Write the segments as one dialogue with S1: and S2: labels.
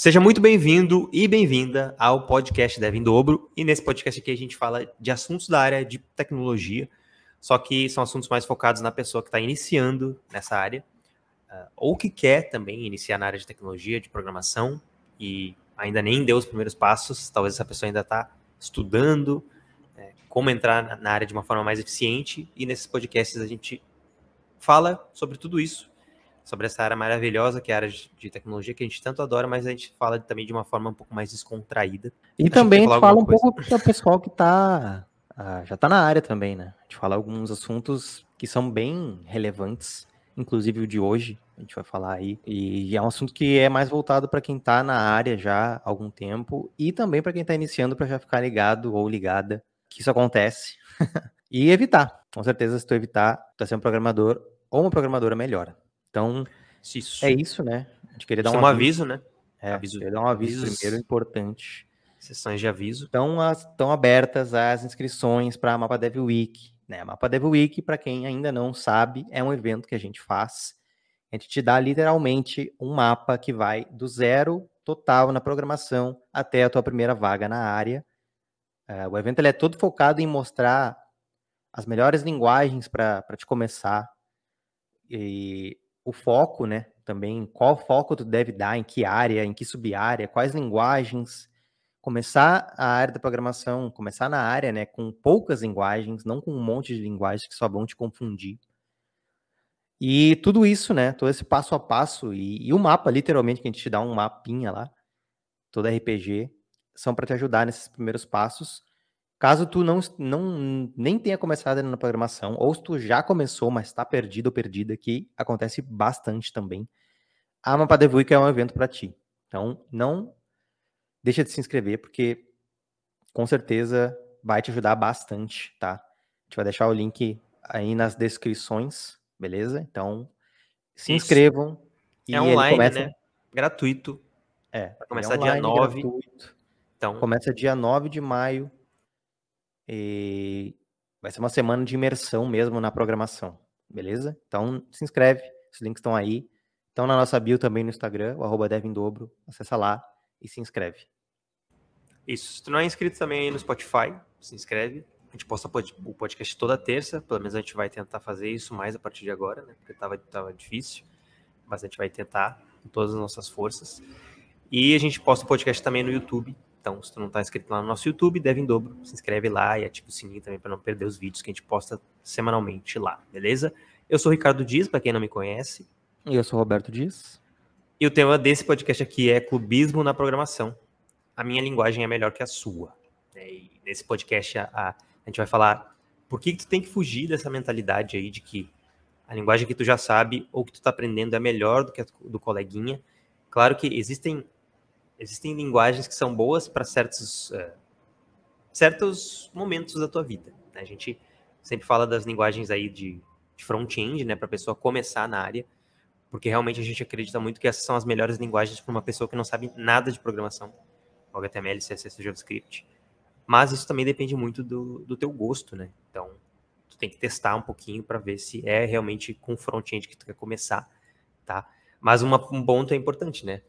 S1: Seja muito bem-vindo e bem-vinda ao podcast Dev em Dobro. E nesse podcast aqui a gente fala de assuntos da área de tecnologia, só que são assuntos mais focados na pessoa que está iniciando nessa área, uh, ou que quer também iniciar na área de tecnologia, de programação, e ainda nem deu os primeiros passos, talvez essa pessoa ainda está estudando é, como entrar na área de uma forma mais eficiente, e nesses podcasts a gente fala sobre tudo isso sobre essa área maravilhosa que é a área de, tecnologia que a gente tanto adora, mas a gente fala também de uma forma um pouco mais descontraída.
S2: E a também fala um coisa. pouco para o pessoal que tá, ah, já está na área também, né? A gente fala alguns assuntos que são bem relevantes, inclusive o de hoje, a gente vai falar aí. E é um assunto que é mais voltado para quem está na área já há algum tempo e também para quem está iniciando para já ficar ligado ou ligada que isso acontece. e evitar. Com certeza, se tu evitar, tu ser um programador ou uma programadora melhor. Então, isso. é isso, né?
S1: Gente queria dar um, um aviso, né?
S2: É, aviso, dar um aviso avisos, primeiro importante.
S1: Sessões de aviso.
S2: Então, estão abertas as inscrições para a Mapa Dev Week. Né? A Mapa Dev Week, para quem ainda não sabe, é um evento que a gente faz. A gente te dá literalmente um mapa que vai do zero total na programação até a tua primeira vaga na área. Uh, o evento ele é todo focado em mostrar as melhores linguagens para te começar. E o foco, né? Também qual foco tu deve dar, em que área, em que sub-área, quais linguagens. Começar a área da programação, começar na área, né, com poucas linguagens, não com um monte de linguagens que só vão te confundir. E tudo isso, né, todo esse passo a passo e, e o mapa, literalmente, que a gente te dá um mapinha lá, todo RPG, são para te ajudar nesses primeiros passos Caso tu não, não nem tenha começado na programação, ou se tu já começou, mas está perdido ou perdida, que acontece bastante também, a Mapa Week é um evento para ti. Então, não deixa de se inscrever, porque com certeza vai te ajudar bastante, tá? A gente vai deixar o link aí nas descrições, beleza? Então, se Isso. inscrevam.
S1: é online, começa... né? Gratuito.
S2: É. Vai
S1: começar é online, dia 9. Gratuito.
S2: Então, começa dia 9 de maio e vai ser uma semana de imersão mesmo na programação, beleza? Então se inscreve, os links estão aí. Estão na nossa bio também no Instagram, o arroba Dobro. Acessa lá e se inscreve.
S1: Isso. Se tu não é inscrito também aí no Spotify, se inscreve. A gente posta o podcast toda terça, pelo menos a gente vai tentar fazer isso mais a partir de agora, né? Porque tava, tava difícil, mas a gente vai tentar com todas as nossas forças. E a gente posta o podcast também no YouTube, então, se tu não está inscrito lá no nosso YouTube, deve em dobro, se inscreve lá e ativa o sininho também para não perder os vídeos que a gente posta semanalmente lá, beleza? Eu sou o Ricardo Dias, para quem não me conhece.
S2: E eu sou o Roberto Dias.
S1: E o tema desse podcast aqui é clubismo na programação. A minha linguagem é melhor que a sua. E nesse podcast a, a, a gente vai falar por que, que tu tem que fugir dessa mentalidade aí de que a linguagem que tu já sabe ou que tu está aprendendo é melhor do que a do coleguinha. Claro que existem existem linguagens que são boas para certos, uh, certos momentos da tua vida. Né? A gente sempre fala das linguagens aí de, de front-end, né, para a pessoa começar na área, porque realmente a gente acredita muito que essas são as melhores linguagens para uma pessoa que não sabe nada de programação, HTML, CSS, JavaScript. Mas isso também depende muito do, do teu gosto, né? Então, tu tem que testar um pouquinho para ver se é realmente com front-end que tu quer começar, tá? Mas uma, um ponto é importante, né?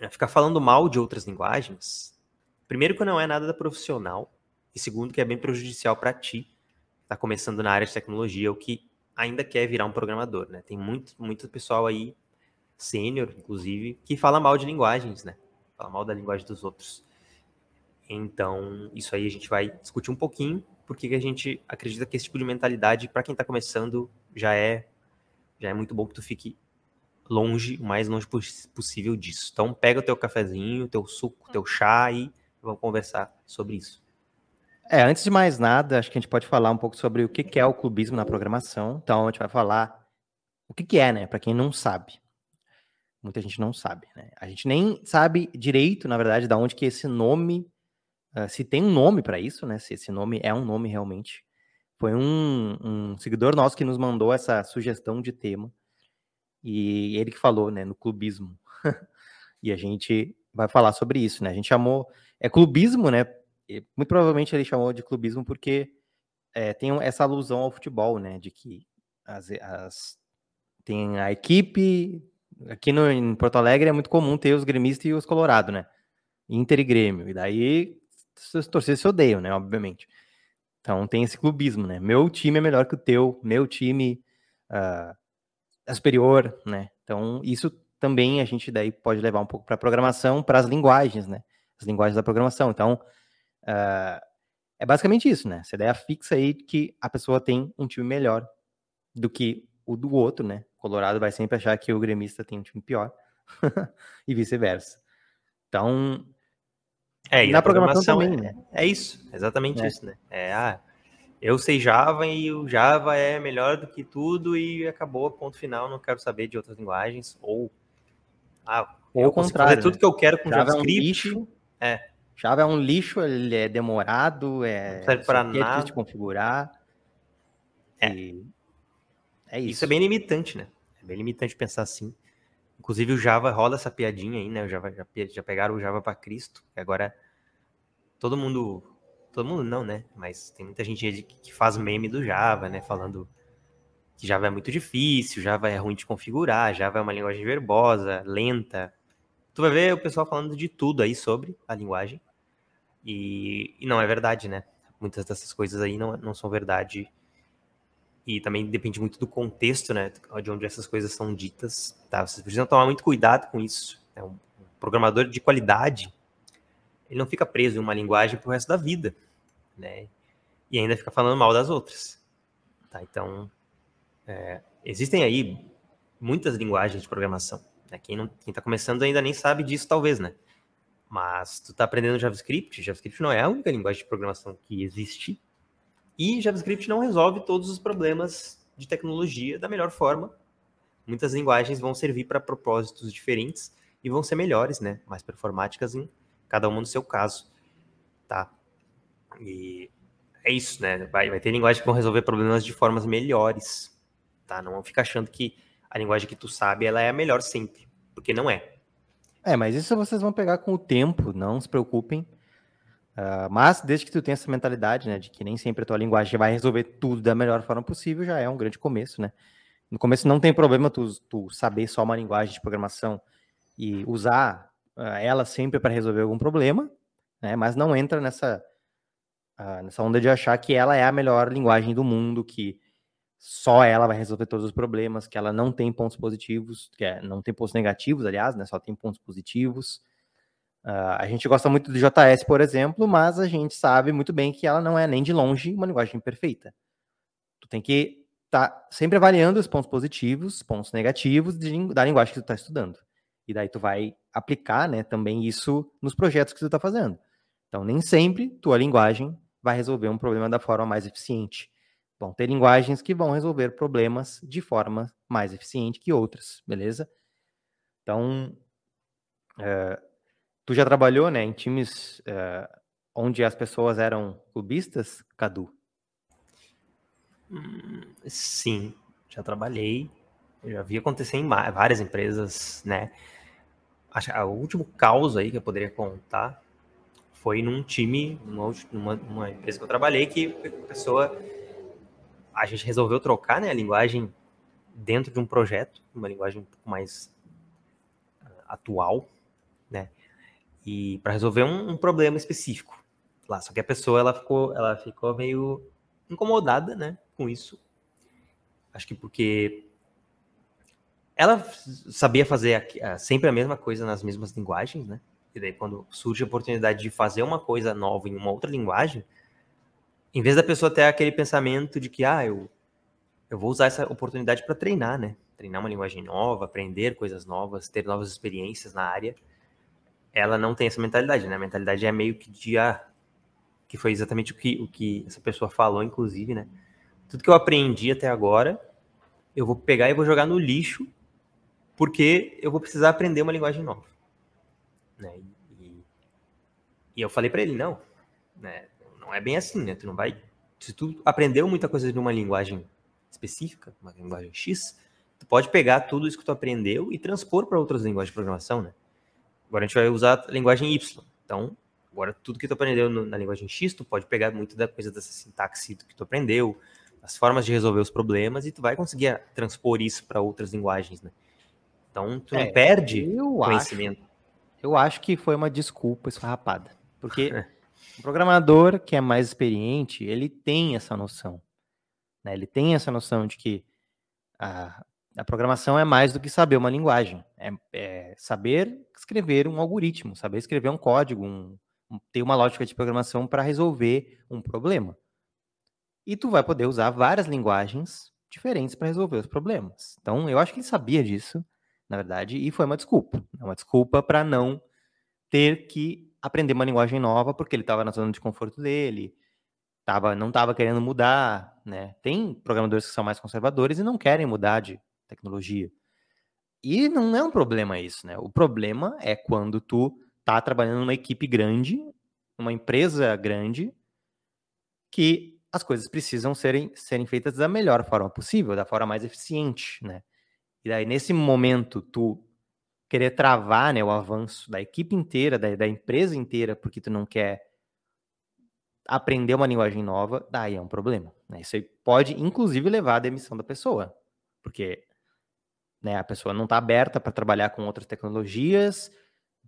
S1: É, ficar falando mal de outras linguagens, primeiro que não é nada profissional, e segundo que é bem prejudicial para ti, que está começando na área de tecnologia, ou que ainda quer virar um programador, né? Tem muito, muito pessoal aí, sênior, inclusive, que fala mal de linguagens, né? Fala mal da linguagem dos outros. Então, isso aí a gente vai discutir um pouquinho, porque a gente acredita que esse tipo de mentalidade, para quem está começando, já é já é muito bom que tu fique longe, o mais longe possível disso. Então, pega o teu cafezinho, teu suco, teu chá e vamos conversar sobre isso.
S2: É, antes de mais nada, acho que a gente pode falar um pouco sobre o que é o clubismo na programação. Então, a gente vai falar o que é, né? Para quem não sabe. Muita gente não sabe, né? A gente nem sabe direito, na verdade, da onde que esse nome, uh, se tem um nome para isso, né? Se esse nome é um nome realmente. Foi um, um seguidor nosso que nos mandou essa sugestão de tema. E ele que falou, né, no clubismo. e a gente vai falar sobre isso, né? A gente chamou. É clubismo, né? Muito provavelmente ele chamou de clubismo porque é, tem essa alusão ao futebol, né? De que as, as, tem a equipe aqui no, em Porto Alegre é muito comum ter os gremistas e os colorados, né? Inter e Grêmio. E daí os torcedores se odeiam, né? Obviamente. Então tem esse clubismo, né? Meu time é melhor que o teu, meu time uh, superior, né? Então isso também a gente daí pode levar um pouco para a programação, para as linguagens, né? As linguagens da programação. Então uh, é basicamente isso, né? Essa ideia fixa aí que a pessoa tem um time melhor do que o do outro, né? O Colorado vai sempre achar que o gremista tem um time pior e vice-versa. Então,
S1: é, na programação, programação também, é, né? É isso, exatamente é. isso, né? É, ah, eu sei Java e o Java é melhor do que tudo e acabou, ponto final, não quero saber de outras linguagens, ou
S2: ah, ou o contrário,
S1: fazer tudo né? que eu quero com
S2: Java
S1: JavaScript.
S2: É um lixo, é. Java é um lixo, ele é demorado, é,
S1: não serve para nada. É difícil
S2: de configurar.
S1: É. é isso. Isso é bem limitante, né? É bem limitante pensar assim. Inclusive o Java rola essa piadinha aí, né? O Java, já, já pegaram o Java para Cristo, agora todo mundo. Todo mundo não, né? Mas tem muita gente que faz meme do Java, né? Falando que Java é muito difícil, Java é ruim de configurar, Java é uma linguagem verbosa, lenta. Tu vai ver o pessoal falando de tudo aí sobre a linguagem. E, e não é verdade, né? Muitas dessas coisas aí não, não são verdade e também depende muito do contexto, né, de onde essas coisas são ditas, tá? Vocês precisam tomar muito cuidado com isso. Né? Um programador de qualidade, ele não fica preso em uma linguagem pro resto da vida, né? E ainda fica falando mal das outras, tá? Então, é, existem aí muitas linguagens de programação. Né? Quem está começando ainda nem sabe disso, talvez, né? Mas tu está aprendendo JavaScript, JavaScript não é a única linguagem de programação que existe, e JavaScript não resolve todos os problemas de tecnologia da melhor forma. Muitas linguagens vão servir para propósitos diferentes e vão ser melhores, né? Mais performáticas em cada uma no seu caso, tá? E é isso, né? Vai, vai ter linguagens que vão resolver problemas de formas melhores, tá? Não fica achando que a linguagem que tu sabe ela é a melhor sempre, porque não é.
S2: É, mas isso vocês vão pegar com o tempo, não se preocupem. Uh, mas desde que tu tenha essa mentalidade, né, de que nem sempre a tua linguagem vai resolver tudo da melhor forma possível, já é um grande começo, né? No começo não tem problema tu, tu saber só uma linguagem de programação e usar ela sempre para resolver algum problema, né? Mas não entra nessa uh, nessa onda de achar que ela é a melhor linguagem do mundo, que só ela vai resolver todos os problemas, que ela não tem pontos positivos, que é, não tem pontos negativos, aliás, né? Só tem pontos positivos. Uh, a gente gosta muito do JS, por exemplo, mas a gente sabe muito bem que ela não é nem de longe uma linguagem perfeita. Tu tem que estar tá sempre avaliando os pontos positivos, pontos negativos de, da linguagem que tu está estudando. E daí tu vai aplicar né, também isso nos projetos que tu está fazendo. Então, nem sempre tua linguagem vai resolver um problema da forma mais eficiente. Vão ter linguagens que vão resolver problemas de forma mais eficiente que outras, beleza? Então, uh, Tu já trabalhou, né, em times uh, onde as pessoas eram clubistas, Cadu?
S1: Hum, sim, já trabalhei. Eu já vi acontecer em várias empresas, né? O último caos aí que eu poderia contar foi num time, numa, numa, empresa que eu trabalhei, que a pessoa. A gente resolveu trocar né, a linguagem dentro de um projeto, uma linguagem um pouco mais uh, atual, né? e para resolver um, um, problema específico lá. Só que a pessoa ela ficou, ela ficou meio incomodada, né, com isso. Acho que porque ela sabia fazer sempre a mesma coisa nas mesmas linguagens, né? E daí quando surge a oportunidade de fazer uma coisa nova em uma outra linguagem, em vez da pessoa ter aquele pensamento de que ah, eu eu vou usar essa oportunidade para treinar, né? Treinar uma linguagem nova, aprender coisas novas, ter novas experiências na área ela não tem essa mentalidade, né? A mentalidade é meio que de ah, que foi exatamente o que, o que essa pessoa falou, inclusive, né? Tudo que eu aprendi até agora, eu vou pegar e vou jogar no lixo, porque eu vou precisar aprender uma linguagem nova. Né? E, e eu falei para ele, não, né? Não é bem assim, né? Tu não vai. Se tu aprendeu muita coisa de uma linguagem específica, uma linguagem X, tu pode pegar tudo isso que tu aprendeu e transpor para outras linguagens de programação, né? Agora a gente vai usar a linguagem Y. Então, agora tudo que tu aprendeu no, na linguagem X, tu pode pegar muito da coisa dessa sintaxe que tu aprendeu, as formas de resolver os problemas, e tu vai conseguir transpor isso para outras linguagens, né? Então, tu não é, perde conhecimento.
S2: Acho, eu acho que foi uma desculpa esfarrapada. Porque o programador que é mais experiente, ele tem essa noção. Né? Ele tem essa noção de que a, a programação é mais do que saber uma linguagem. É, é saber escrever um algoritmo, saber escrever um código, um, um, ter uma lógica de programação para resolver um problema. E tu vai poder usar várias linguagens diferentes para resolver os problemas. Então, eu acho que ele sabia disso, na verdade, e foi uma desculpa. É uma desculpa para não ter que aprender uma linguagem nova, porque ele estava na zona de conforto dele, tava, não estava querendo mudar, né? Tem programadores que são mais conservadores e não querem mudar de tecnologia. E não é um problema isso, né? O problema é quando tu tá trabalhando numa equipe grande, uma empresa grande, que as coisas precisam serem, serem feitas da melhor forma possível, da forma mais eficiente, né? E daí, nesse momento, tu querer travar né, o avanço da equipe inteira, da, da empresa inteira, porque tu não quer aprender uma linguagem nova, daí é um problema. Né? Isso pode, inclusive, levar à demissão da pessoa, porque né, a pessoa não está aberta para trabalhar com outras tecnologias,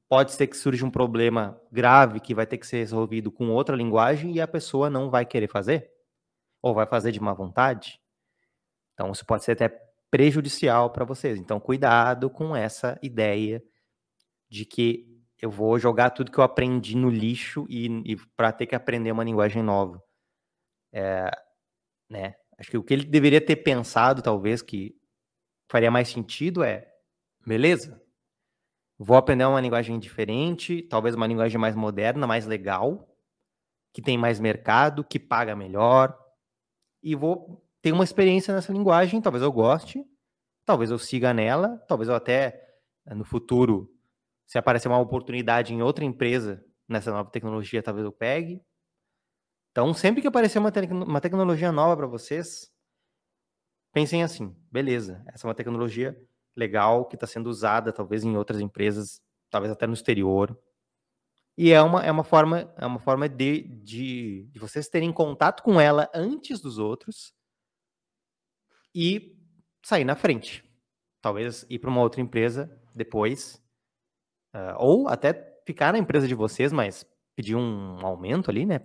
S2: pode ser que surja um problema grave que vai ter que ser resolvido com outra linguagem e a pessoa não vai querer fazer, ou vai fazer de má vontade. Então, isso pode ser até prejudicial para vocês. Então, cuidado com essa ideia de que eu vou jogar tudo que eu aprendi no lixo e, e para ter que aprender uma linguagem nova. É, né? Acho que o que ele deveria ter pensado, talvez, que faria mais sentido é: beleza, vou aprender uma linguagem diferente, talvez uma linguagem mais moderna, mais legal, que tem mais mercado, que paga melhor, e vou tenho uma experiência nessa linguagem, talvez eu goste, talvez eu siga nela, talvez eu até eh, no futuro, se aparecer uma oportunidade em outra empresa nessa nova tecnologia, talvez eu pegue. Então, sempre que aparecer uma, te uma tecnologia nova para vocês, pensem assim: beleza, essa é uma tecnologia legal que está sendo usada talvez em outras empresas, talvez até no exterior. E é uma, é uma forma, é uma forma de, de, de vocês terem contato com ela antes dos outros e sair na frente. Talvez ir para uma outra empresa depois, uh, ou até ficar na empresa de vocês, mas pedir um aumento ali, né?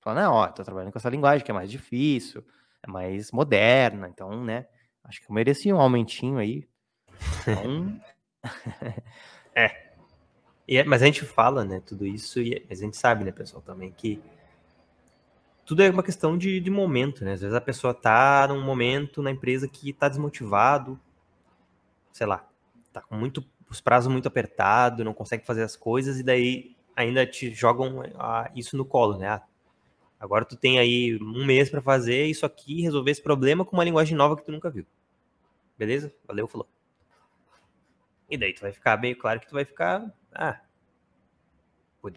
S2: Falar, não, ó, tô trabalhando com essa linguagem que é mais difícil, é mais moderna, então, né? Acho que eu merecia um aumentinho aí. Então...
S1: é. é. Mas a gente fala, né, tudo isso, e a gente sabe, né, pessoal, também que tudo é uma questão de, de momento, né? Às vezes a pessoa tá num momento na empresa que tá desmotivado, sei lá, tá com muito, os prazos muito apertados, não consegue fazer as coisas, e daí ainda te jogam ah, isso no colo, né? Ah, agora tu tem aí um mês para fazer isso aqui, resolver esse problema com uma linguagem nova que tu nunca viu. Beleza? Valeu, falou. E daí tu vai ficar bem claro que tu vai ficar, ah,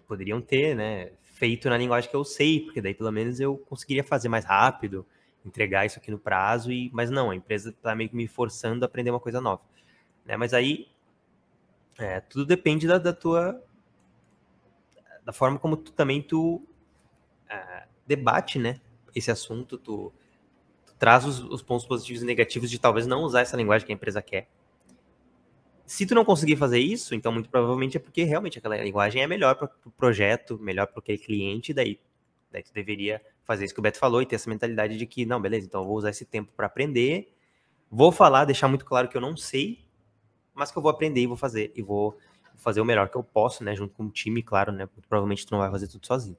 S1: poderiam ter, né, feito na linguagem que eu sei, porque daí pelo menos eu conseguiria fazer mais rápido, entregar isso aqui no prazo, e mas não, a empresa está meio que me forçando a aprender uma coisa nova. Né? Mas aí é, tudo depende da, da, tua da forma como tu também tu é, debate né, esse assunto, tu, tu traz os, os pontos positivos e negativos de talvez não usar essa linguagem que a empresa quer se tu não conseguir fazer isso, então muito provavelmente é porque realmente aquela linguagem é melhor para o pro projeto, melhor para aquele cliente, daí, daí tu deveria fazer isso que o Beto falou e ter essa mentalidade de que, não, beleza, então eu vou usar esse tempo para aprender, vou falar, deixar muito claro que eu não sei, mas que eu vou aprender e vou fazer, e vou fazer o melhor que eu posso, né, junto com o time, claro, né, muito provavelmente tu não vai fazer tudo sozinho.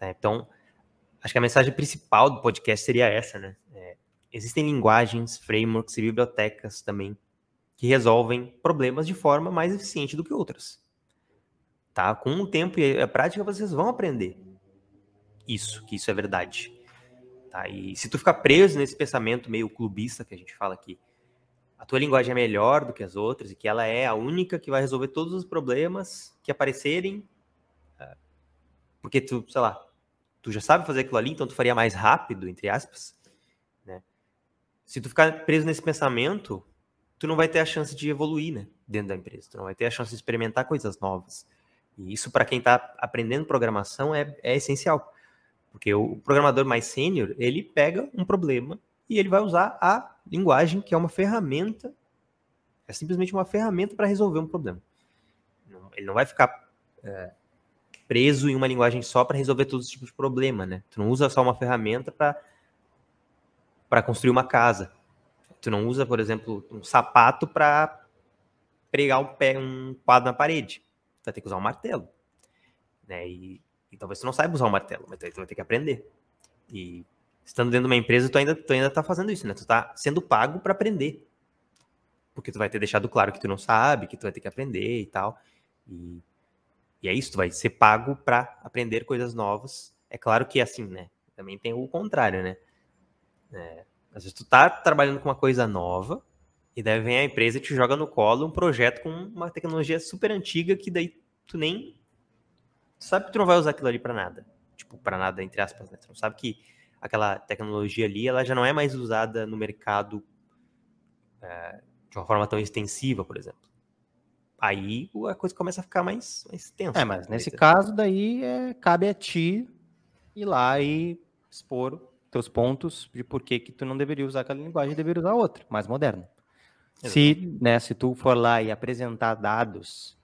S1: Né? Então, acho que a mensagem principal do podcast seria essa, né, é, existem linguagens, frameworks e bibliotecas também que resolvem problemas de forma mais eficiente do que outras. Tá? Com o tempo e a prática vocês vão aprender isso, que isso é verdade. Tá? E se tu ficar preso nesse pensamento meio clubista que a gente fala aqui, a tua linguagem é melhor do que as outras e que ela é a única que vai resolver todos os problemas que aparecerem, é, porque tu, sei lá, tu já sabe fazer aquilo ali, então tu faria mais rápido, entre aspas, né? Se tu ficar preso nesse pensamento, tu não vai ter a chance de evoluir, né, dentro da empresa. Tu não vai ter a chance de experimentar coisas novas. E isso para quem está aprendendo programação é, é essencial, porque o programador mais sênior ele pega um problema e ele vai usar a linguagem que é uma ferramenta É simplesmente uma ferramenta para resolver um problema. Ele não vai ficar é, preso em uma linguagem só para resolver todos os tipos de problema, né? Tu não usa só uma ferramenta para para construir uma casa. Tu não usa, por exemplo, um sapato para pregar um, pé, um quadro na parede. Tu vai ter que usar um martelo. Né? E, e talvez tu não saiba usar um martelo, mas tu vai ter que aprender. E estando dentro de uma empresa, tu ainda, tu ainda tá fazendo isso, né? Tu tá sendo pago para aprender. Porque tu vai ter deixado claro que tu não sabe, que tu vai ter que aprender e tal. E, e é isso, tu vai ser pago para aprender coisas novas. É claro que assim, né? Também tem o contrário, né? É, às vezes tu tá trabalhando com uma coisa nova, e daí vem a empresa e te joga no colo um projeto com uma tecnologia super antiga que daí tu nem tu sabe que tu não vai usar aquilo ali para nada. Tipo, para nada, entre aspas, né? Tu não sabe que aquela tecnologia ali, ela já não é mais usada no mercado é, de uma forma tão extensiva, por exemplo. Aí a coisa começa a ficar mais, mais tensa.
S2: É, mas nesse caso daí é, cabe a ti ir lá e expor teus pontos de por que, que tu não deveria usar aquela linguagem e deveria usar outra, mais moderna. Se, né, se tu for lá e apresentar dados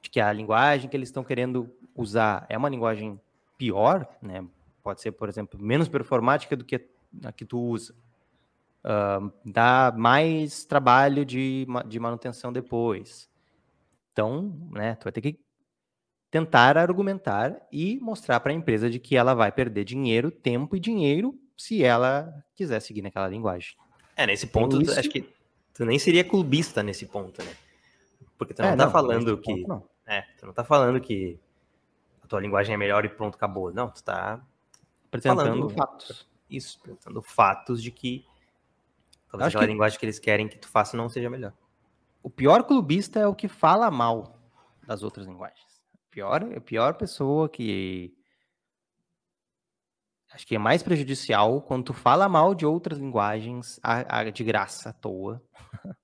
S2: de que a linguagem que eles estão querendo usar é uma linguagem pior, né, pode ser, por exemplo, menos performática do que a que tu usa, uh, dá mais trabalho de, de manutenção depois. Então, né, tu vai ter que tentar argumentar e mostrar para a empresa de que ela vai perder dinheiro, tempo e dinheiro se ela quiser seguir naquela linguagem.
S1: É, nesse ponto, isso... acho que tu nem seria clubista nesse ponto, né? Porque tu não é, tá não, falando que. Ponto, não. É, tu não tá falando que a tua linguagem é melhor e pronto, acabou. Não, tu tá
S2: apresentando fatos.
S1: Isso, apresentando fatos de que talvez aquela que... linguagem que eles querem que tu faça não seja melhor.
S2: O pior clubista é o que fala mal das outras linguagens. Pior, a pior pessoa que acho que é mais prejudicial quando tu fala mal de outras linguagens a, a, de graça, à toa.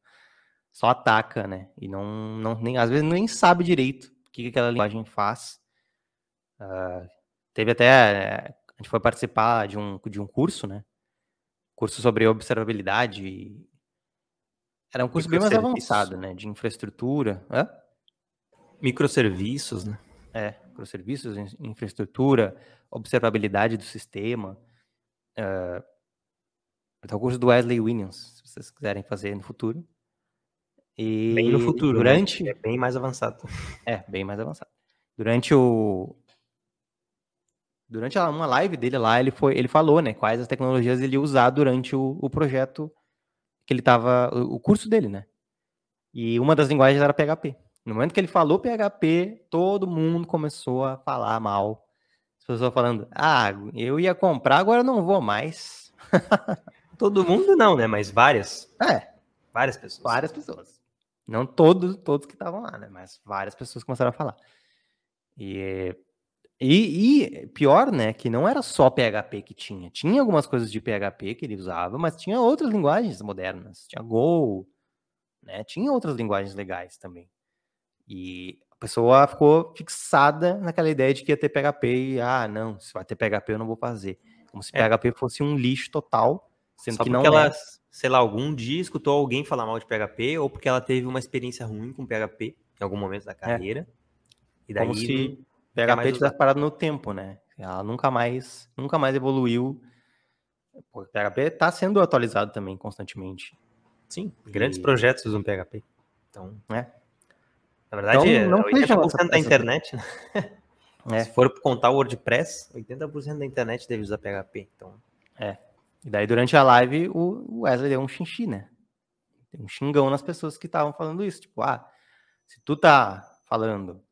S2: Só ataca, né? E não, não nem, às vezes nem sabe direito o que, que aquela linguagem faz. Uh, teve até. A gente foi participar de um, de um curso, né? Curso sobre observabilidade. Era um curso bem mais avançado, né? De infraestrutura. Hã?
S1: Microserviços, né?
S2: É, microserviços, infraestrutura, observabilidade do sistema. Uh, então, o curso do Wesley Williams, se vocês quiserem fazer no futuro.
S1: E bem no futuro, né? durante né? é bem mais avançado.
S2: É, bem mais avançado. Durante o durante uma live dele lá, ele foi, ele falou, né, quais as tecnologias ele ia usar durante o, o projeto que ele tava, o, o curso dele, né? E uma das linguagens era PHP. No momento que ele falou PHP, todo mundo começou a falar mal. As pessoas falando, ah, eu ia comprar, agora não vou mais.
S1: todo mundo não, né? Mas várias.
S2: É.
S1: Várias pessoas.
S2: Várias pessoas. Não todos, todos que estavam lá, né? Mas várias pessoas começaram a falar. E, e, e, pior, né? Que não era só PHP que tinha. Tinha algumas coisas de PHP que ele usava, mas tinha outras linguagens modernas. Tinha Go, né? Tinha outras linguagens legais também. E a pessoa ficou fixada naquela ideia de que ia ter PHP e, ah, não, se vai ter PHP eu não vou fazer. Como se é. PHP fosse um lixo total, sendo Só que não
S1: ela, é. sei lá, algum dia escutou alguém falar mal de PHP ou porque ela teve uma experiência ruim com PHP em algum momento da é. carreira. É.
S2: E daí Como se PHP tivesse parado no tempo, né? Ela nunca mais, nunca mais evoluiu. O PHP está sendo atualizado também constantemente.
S1: Sim, grandes e... projetos usam PHP. Então,
S2: é.
S1: Na verdade, então, não 80% essa, da internet, né? É. Se for contar o WordPress, 80% da internet deve usar PHP. Então...
S2: É. E daí, durante a live, o Wesley deu um xinxi, né? Tem um xingão nas pessoas que estavam falando isso. Tipo, ah, se tu tá falando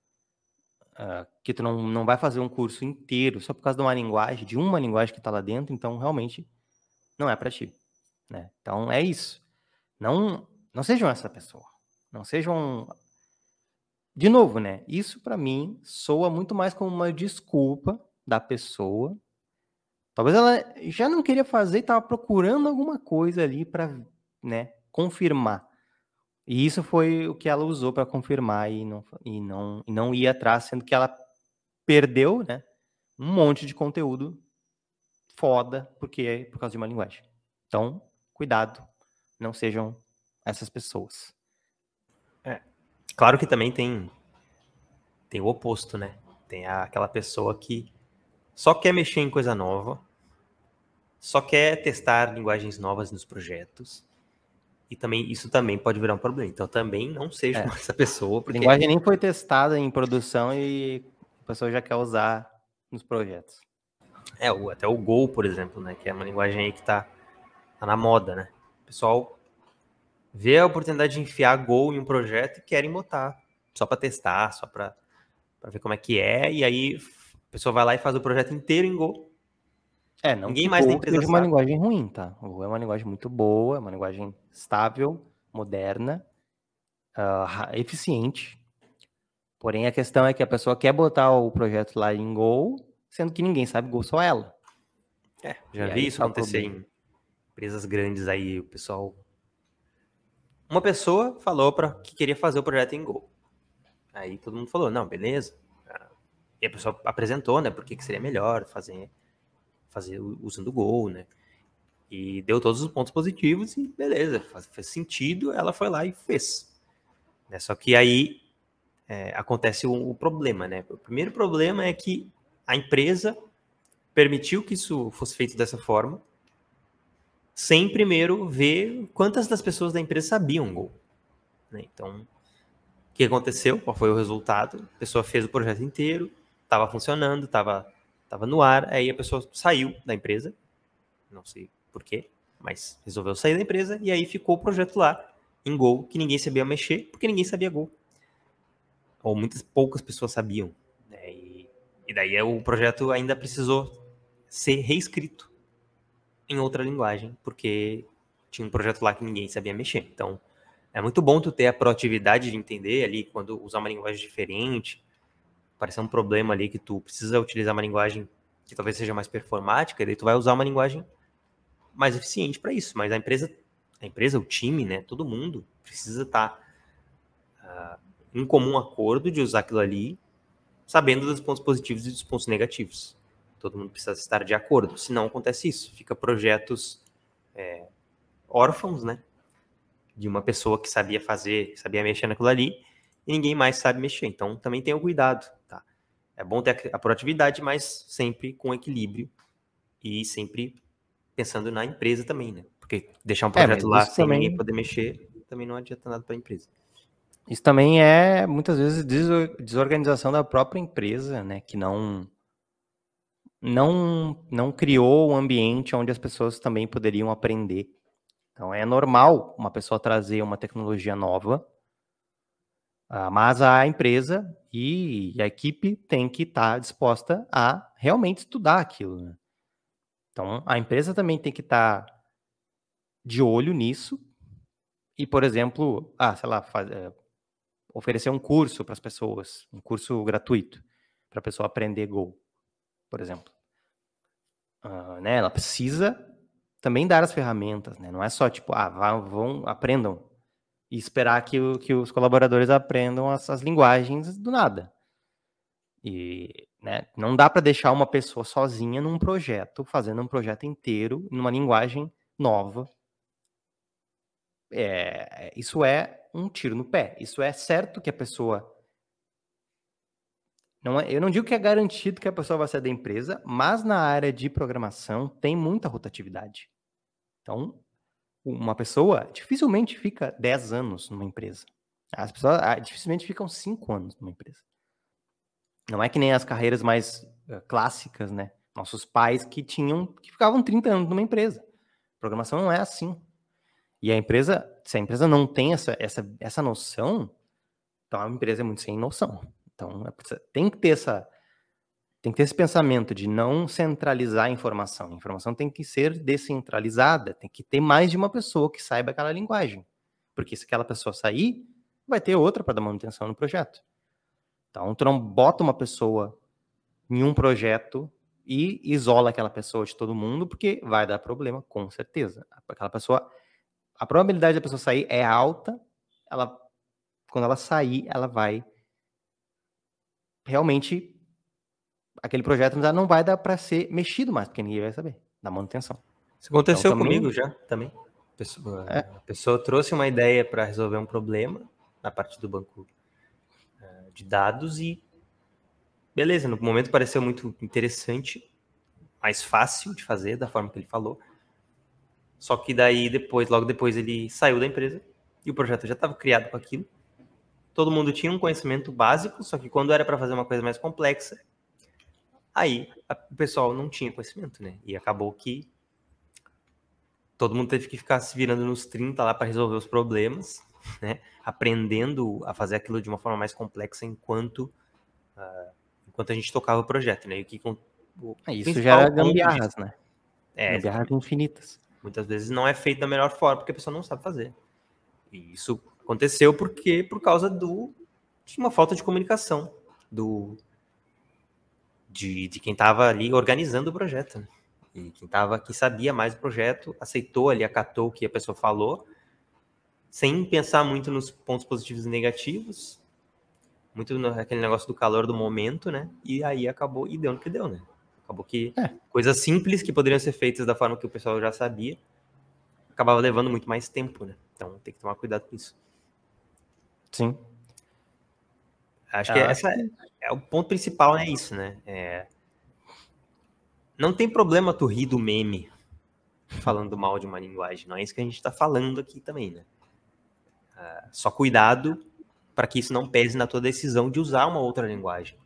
S2: uh, que tu não, não vai fazer um curso inteiro só por causa de uma linguagem, de uma linguagem que tá lá dentro, então realmente não é para ti. Né? Então é isso. Não, não sejam essa pessoa. Não sejam de novo, né? Isso para mim soa muito mais como uma desculpa da pessoa. Talvez ela já não queria fazer estava procurando alguma coisa ali para, né, confirmar. E isso foi o que ela usou para confirmar e não, e não e não ir atrás, sendo que ela perdeu, né, um monte de conteúdo foda porque é por causa de uma linguagem. Então, cuidado, não sejam essas pessoas.
S1: Claro que também tem, tem o oposto, né? Tem aquela pessoa que só quer mexer em coisa nova, só quer testar linguagens novas nos projetos. E também isso também pode virar um problema. Então também não seja é. essa pessoa.
S2: Porque... A linguagem nem foi testada em produção e a pessoa já quer usar nos projetos.
S1: É, até o Go, por exemplo, né? Que é uma linguagem aí que tá, tá na moda, né? O pessoal vê a oportunidade de enfiar Go em um projeto e querem botar só para testar, só para ver como é que é. E aí a pessoa vai lá e faz o projeto inteiro em Go
S2: é, não Ninguém mais na empresa é uma linguagem ruim, tá? O Go é uma linguagem muito boa, é uma linguagem estável, moderna, uh, eficiente. Porém, a questão é que a pessoa quer botar o projeto lá em Go, sendo que ninguém sabe Go, só ela.
S1: É, já e vi isso tá acontecer em empresas grandes aí, o pessoal... Uma pessoa falou para que queria fazer o projeto em Go. Aí todo mundo falou, não, beleza. E a pessoa apresentou, né, por que seria melhor fazer fazer usando o Go, né? E deu todos os pontos positivos e beleza, faz, fez sentido, ela foi lá e fez. Né? Só que aí é, acontece o, o, problema, né? O primeiro problema é que a empresa permitiu que isso fosse feito dessa forma, sem primeiro ver quantas das pessoas da empresa sabiam Go. Né? Então, o que aconteceu? Qual foi o resultado? A pessoa fez o projeto inteiro, estava funcionando, estava Tava no ar, aí a pessoa saiu da empresa, não sei porquê, mas resolveu sair da empresa e aí ficou o projeto lá em Go, que ninguém sabia mexer, porque ninguém sabia Go. Ou muitas poucas pessoas sabiam. Né? E, e daí o projeto ainda precisou ser reescrito em outra linguagem, porque tinha um projeto lá que ninguém sabia mexer. Então, é muito bom tu ter a proatividade de entender ali quando usar uma linguagem diferente, aparecer um problema ali que tu precisa utilizar uma linguagem que talvez seja mais performática, e daí tu vai usar uma linguagem mais eficiente para isso. Mas a empresa, a empresa, o time, né, todo mundo precisa estar tá, uh, em comum acordo de usar aquilo ali, sabendo dos pontos positivos e dos pontos negativos. Todo mundo precisa estar de acordo, senão acontece isso. Fica projetos é, órfãos, né? De uma pessoa que sabia fazer, sabia mexer naquilo ali, e ninguém mais sabe mexer. Então também tenha cuidado, tá? É bom ter a proatividade, mas sempre com equilíbrio e sempre pensando na empresa também, né? Porque deixar um é, projeto é, lá sem também... ninguém poder mexer também não adianta nada para a empresa.
S2: Isso também é muitas vezes desorganização da própria empresa, né? Que não não não criou um ambiente onde as pessoas também poderiam aprender. Então é normal uma pessoa trazer uma tecnologia nova ah, mas a empresa e a equipe tem que estar tá disposta a realmente estudar aquilo. Né? Então, a empresa também tem que estar tá de olho nisso e, por exemplo, ah, sei lá, faz, é, oferecer um curso para as pessoas, um curso gratuito para a pessoa aprender Go, por exemplo. Uh, né, ela precisa também dar as ferramentas, né? Não é só tipo, ah, vão, vão aprendam e esperar que, o, que os colaboradores aprendam as, as linguagens do nada. E né, não dá para deixar uma pessoa sozinha num projeto, fazendo um projeto inteiro, numa linguagem nova. É, isso é um tiro no pé. Isso é certo que a pessoa. Não é, eu não digo que é garantido que a pessoa vai sair da empresa, mas na área de programação tem muita rotatividade. Então, uma pessoa dificilmente fica 10 anos numa empresa. As pessoas ah, dificilmente ficam 5 anos numa empresa. Não é que nem as carreiras mais uh, clássicas, né? Nossos pais que tinham, que ficavam 30 anos numa empresa. Programação não é assim. E a empresa, se a empresa não tem essa, essa, essa noção, então a empresa é muito sem noção. Então é, tem que ter essa, tem que ter esse pensamento de não centralizar a informação. A informação tem que ser descentralizada, tem que ter mais de uma pessoa que saiba aquela linguagem. Porque se aquela pessoa sair, vai ter outra para dar manutenção no projeto. Então, tu não bota uma pessoa em um projeto e isola aquela pessoa de todo mundo, porque vai dar problema, com certeza. Aquela pessoa, a probabilidade da pessoa sair é alta, ela, quando ela sair, ela vai realmente aquele projeto não vai dar para ser mexido mais, porque ninguém vai saber da manutenção.
S1: Isso aconteceu então, também... comigo já, também. A pessoa, é. a pessoa trouxe uma ideia para resolver um problema na parte do banco de dados e beleza, no momento pareceu muito interessante, mais fácil de fazer da forma que ele falou. Só que daí depois, logo depois ele saiu da empresa e o projeto já estava criado com aquilo. Todo mundo tinha um conhecimento básico, só que quando era para fazer uma coisa mais complexa, aí a, o pessoal não tinha conhecimento, né? E acabou que todo mundo teve que ficar se virando nos 30 lá para resolver os problemas, né? Aprendendo a fazer aquilo de uma forma mais complexa enquanto uh, enquanto a gente tocava o projeto, né? E o que
S2: o é, isso já era gambiarras, né? É, gambiarras infinitas.
S1: Muitas vezes não é feito da melhor forma porque a pessoa não sabe fazer. E isso aconteceu porque por causa do de uma falta de comunicação do de, de quem estava ali organizando o projeto. Né? E quem tava, quem sabia mais do projeto, aceitou ali, acatou o que a pessoa falou, sem pensar muito nos pontos positivos e negativos, muito naquele negócio do calor do momento, né? E aí acabou, e deu no que deu, né? Acabou que é. coisas simples que poderiam ser feitas da forma que o pessoal já sabia, acabava levando muito mais tempo, né? Então tem que tomar cuidado com isso.
S2: Sim.
S1: Acho que ah, essa é, é, o ponto principal, é isso, né? É, não tem problema tu rir do meme falando mal de uma linguagem. Não é isso que a gente está falando aqui também, né? Uh, só cuidado para que isso não pese na tua decisão de usar uma outra linguagem.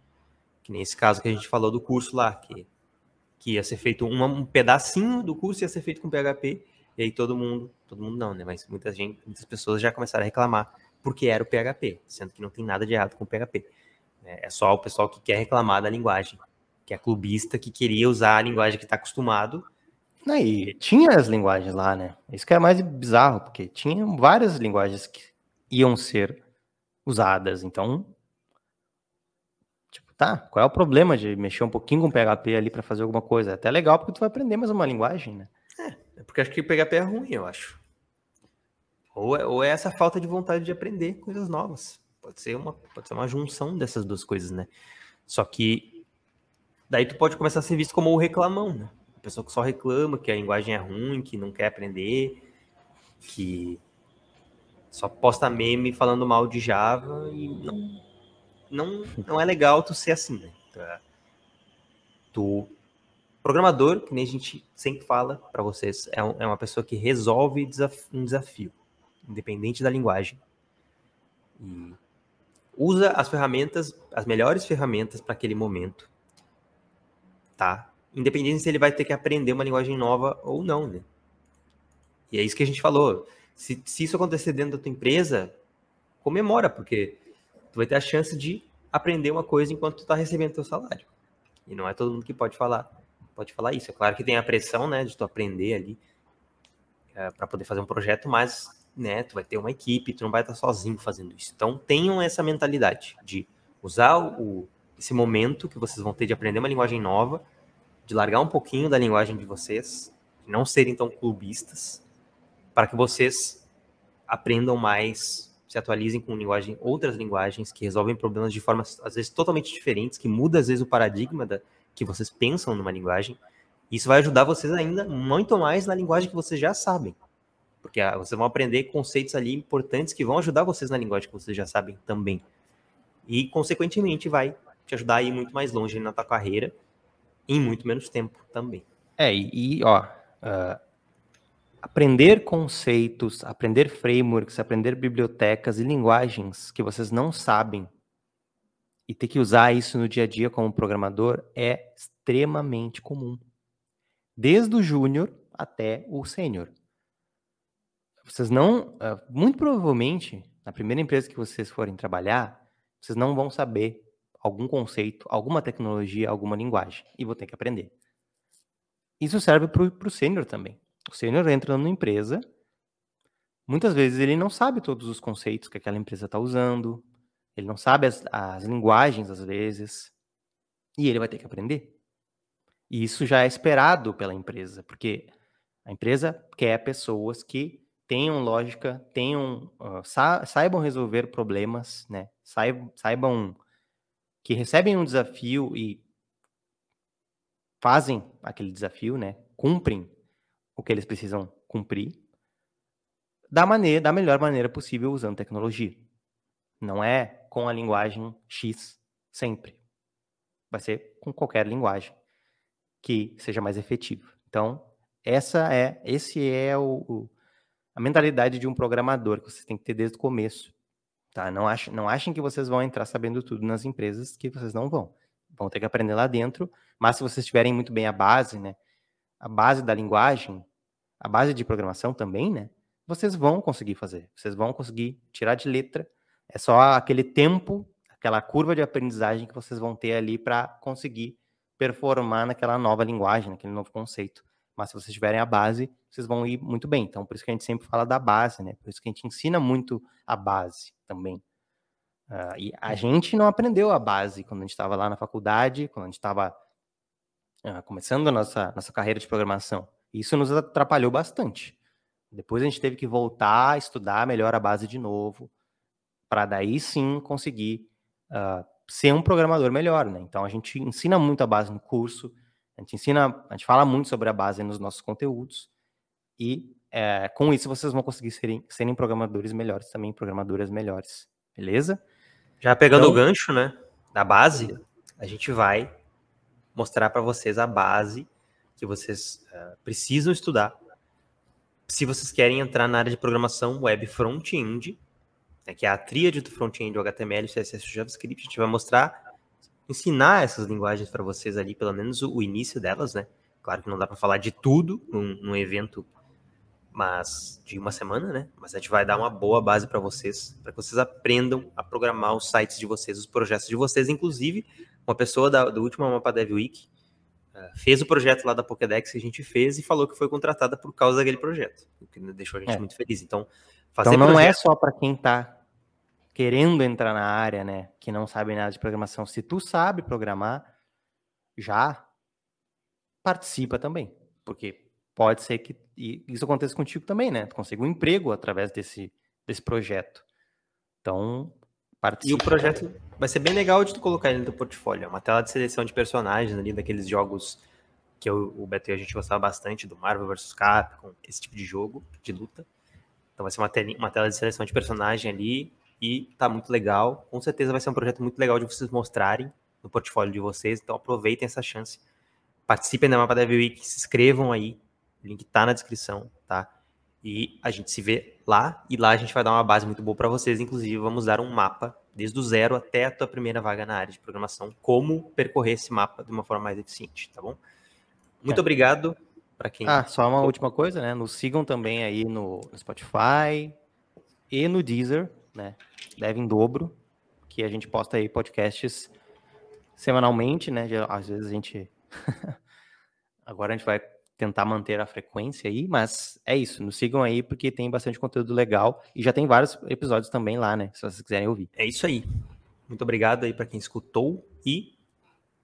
S1: Que nesse caso que a gente falou do curso lá, que, que ia ser feito um, um pedacinho do curso ia ser feito com PHP, e aí todo mundo, todo mundo não, né? Mas muita gente, muitas pessoas já começaram a reclamar porque era o PHP, sendo que não tem nada de errado com o PHP. Né? É só o pessoal que quer reclamar da linguagem que é clubista, que queria usar a linguagem que está acostumado.
S2: E tinha as linguagens lá, né? Isso que é mais bizarro, porque tinha várias linguagens que iam ser usadas. Então, tipo, tá, qual é o problema de mexer um pouquinho com PHP ali para fazer alguma coisa? É até legal porque tu vai aprender mais uma linguagem, né?
S1: É, é porque acho que o PHP é ruim, eu acho. Ou é, ou é essa falta de vontade de aprender coisas novas. Pode ser uma, pode ser uma junção dessas duas coisas, né? Só que Daí tu pode começar a ser visto como o reclamão, né? A pessoa que só reclama, que a linguagem é ruim, que não quer aprender, que só posta meme falando mal de Java e não, não, não é legal tu ser assim, né? Tu, é, tu programador, que nem a gente sempre fala para vocês, é, um, é, uma pessoa que resolve desaf um desafio, independente da linguagem. E usa as ferramentas, as melhores ferramentas para aquele momento tá? Independente se ele vai ter que aprender uma linguagem nova ou não, né? E é isso que a gente falou. Se, se isso acontecer dentro da tua empresa, comemora, porque tu vai ter a chance de aprender uma coisa enquanto tu tá recebendo teu salário. E não é todo mundo que pode falar, pode falar isso. É claro que tem a pressão, né, de tu aprender ali é, para poder fazer um projeto, mas, né, tu vai ter uma equipe, tu não vai estar sozinho fazendo isso. Então, tenham essa mentalidade de usar o, esse momento que vocês vão ter de aprender uma linguagem nova, de largar um pouquinho da linguagem de vocês, de não serem tão clubistas, para que vocês aprendam mais, se atualizem com linguagem, outras linguagens que resolvem problemas de formas às vezes totalmente diferentes, que muda às vezes o paradigma da, que vocês pensam numa linguagem. Isso vai ajudar vocês ainda muito mais na linguagem que vocês já sabem. Porque ah, vocês vão aprender conceitos ali importantes que vão ajudar vocês na linguagem que vocês já sabem também. E, consequentemente, vai te ajudar a ir muito mais longe na tua carreira em muito menos tempo também.
S2: É, e, ó, uh, aprender conceitos, aprender frameworks, aprender bibliotecas e linguagens que vocês não sabem e ter que usar isso no dia a dia como programador é extremamente comum. Desde o júnior até o sênior. Vocês não, uh, muito provavelmente, na primeira empresa que vocês forem trabalhar, vocês não vão saber algum conceito, alguma tecnologia, alguma linguagem, e vou ter que aprender. Isso serve para o sênior também. O sênior entra numa empresa, muitas vezes ele não sabe todos os conceitos que aquela empresa está usando, ele não sabe as, as linguagens, às vezes, e ele vai ter que aprender. E isso já é esperado pela empresa, porque a empresa quer pessoas que tenham lógica, tenham, uh, sa saibam resolver problemas, né? Saibam, saibam que recebem um desafio e fazem aquele desafio, né? Cumprem o que eles precisam cumprir da maneira, da melhor maneira possível usando tecnologia. Não é com a linguagem X sempre. Vai ser com qualquer linguagem que seja mais efetiva. Então, essa é, esse é o, o, a mentalidade de um programador que vocês têm que ter desde o começo. Tá? Não, achem, não achem que vocês vão entrar sabendo tudo nas empresas, que vocês não vão. Vão ter que aprender lá dentro, mas se vocês tiverem muito bem a base, né? A base da linguagem, a base de programação também, né? Vocês vão conseguir fazer. Vocês vão conseguir tirar de letra. É só aquele tempo, aquela curva de aprendizagem que vocês vão ter ali para conseguir performar naquela nova linguagem, naquele novo conceito. Mas se vocês tiverem a base, vocês vão ir muito bem. Então, por isso que a gente sempre fala da base, né? Por isso que a gente ensina muito a base também. Uh, e a gente não aprendeu a base quando a gente estava lá na faculdade, quando a gente estava uh, começando a nossa, nossa carreira de programação. Isso nos atrapalhou bastante. Depois a gente teve que voltar a estudar melhor a base de novo, para daí sim conseguir uh, ser um programador melhor, né? Então a gente ensina muito a base no curso, a gente ensina, a gente fala muito sobre a base nos nossos conteúdos e é, com isso vocês vão conseguir serem, serem programadores melhores também, programadoras melhores, beleza?
S1: Já pegando então, o gancho, né, da base, a gente vai mostrar para vocês a base que vocês uh, precisam estudar se vocês querem entrar na área de programação web front-end, né, que é a tríade do front-end, HTML, CSS e JavaScript, a gente vai mostrar ensinar essas linguagens para vocês ali, pelo menos o, o, início delas, né? Claro que não dá para falar de tudo num, num, evento, mas de uma semana, né? Mas a gente vai dar uma boa base para vocês, para que vocês aprendam a programar os sites de vocês, os projetos de vocês. Inclusive, uma pessoa da, do último Mapa Dev Week uh, fez o projeto lá da Pokédex que a gente fez e falou que foi contratada por causa daquele projeto, o que deixou a gente é. muito feliz. Então,
S2: fazer então não é projeto... é só para quem está querendo entrar na área, né, que não sabe nada de programação, se tu sabe programar, já participa também, porque pode ser que isso aconteça contigo também, né? Tu consiga um emprego através desse, desse projeto. Então,
S1: participa. E o projeto vai ser bem legal de tu colocar ele no portfólio. É uma tela de seleção de personagens ali, daqueles jogos que eu, o Beto e a gente gostava bastante, do Marvel vs Capcom, esse tipo de jogo, de luta. Então vai ser uma, tela, uma tela de seleção de personagem ali, e tá muito legal. Com certeza vai ser um projeto muito legal de vocês mostrarem no portfólio de vocês, então aproveitem essa chance. Participem da Mapa Dev Week, se inscrevam aí, o link tá na descrição, tá? E a gente se vê lá, e lá a gente vai dar uma base muito boa para vocês, inclusive vamos dar um mapa desde o zero até a tua primeira vaga na área de programação, como percorrer esse mapa de uma forma mais eficiente, tá bom? Muito é. obrigado para quem.
S2: Ah, só uma última coisa, né? Nos sigam também aí no Spotify e no Deezer, né? Deve em dobro, que a gente posta aí podcasts semanalmente, né? Às vezes a gente. Agora a gente vai tentar manter a frequência aí, mas é isso. Nos sigam aí porque tem bastante conteúdo legal e já tem vários episódios também lá, né? Se vocês quiserem ouvir.
S1: É isso aí. Muito obrigado aí para quem escutou e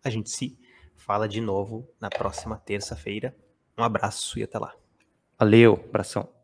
S1: a gente se fala de novo na próxima terça-feira. Um abraço e até lá.
S2: Valeu, abração.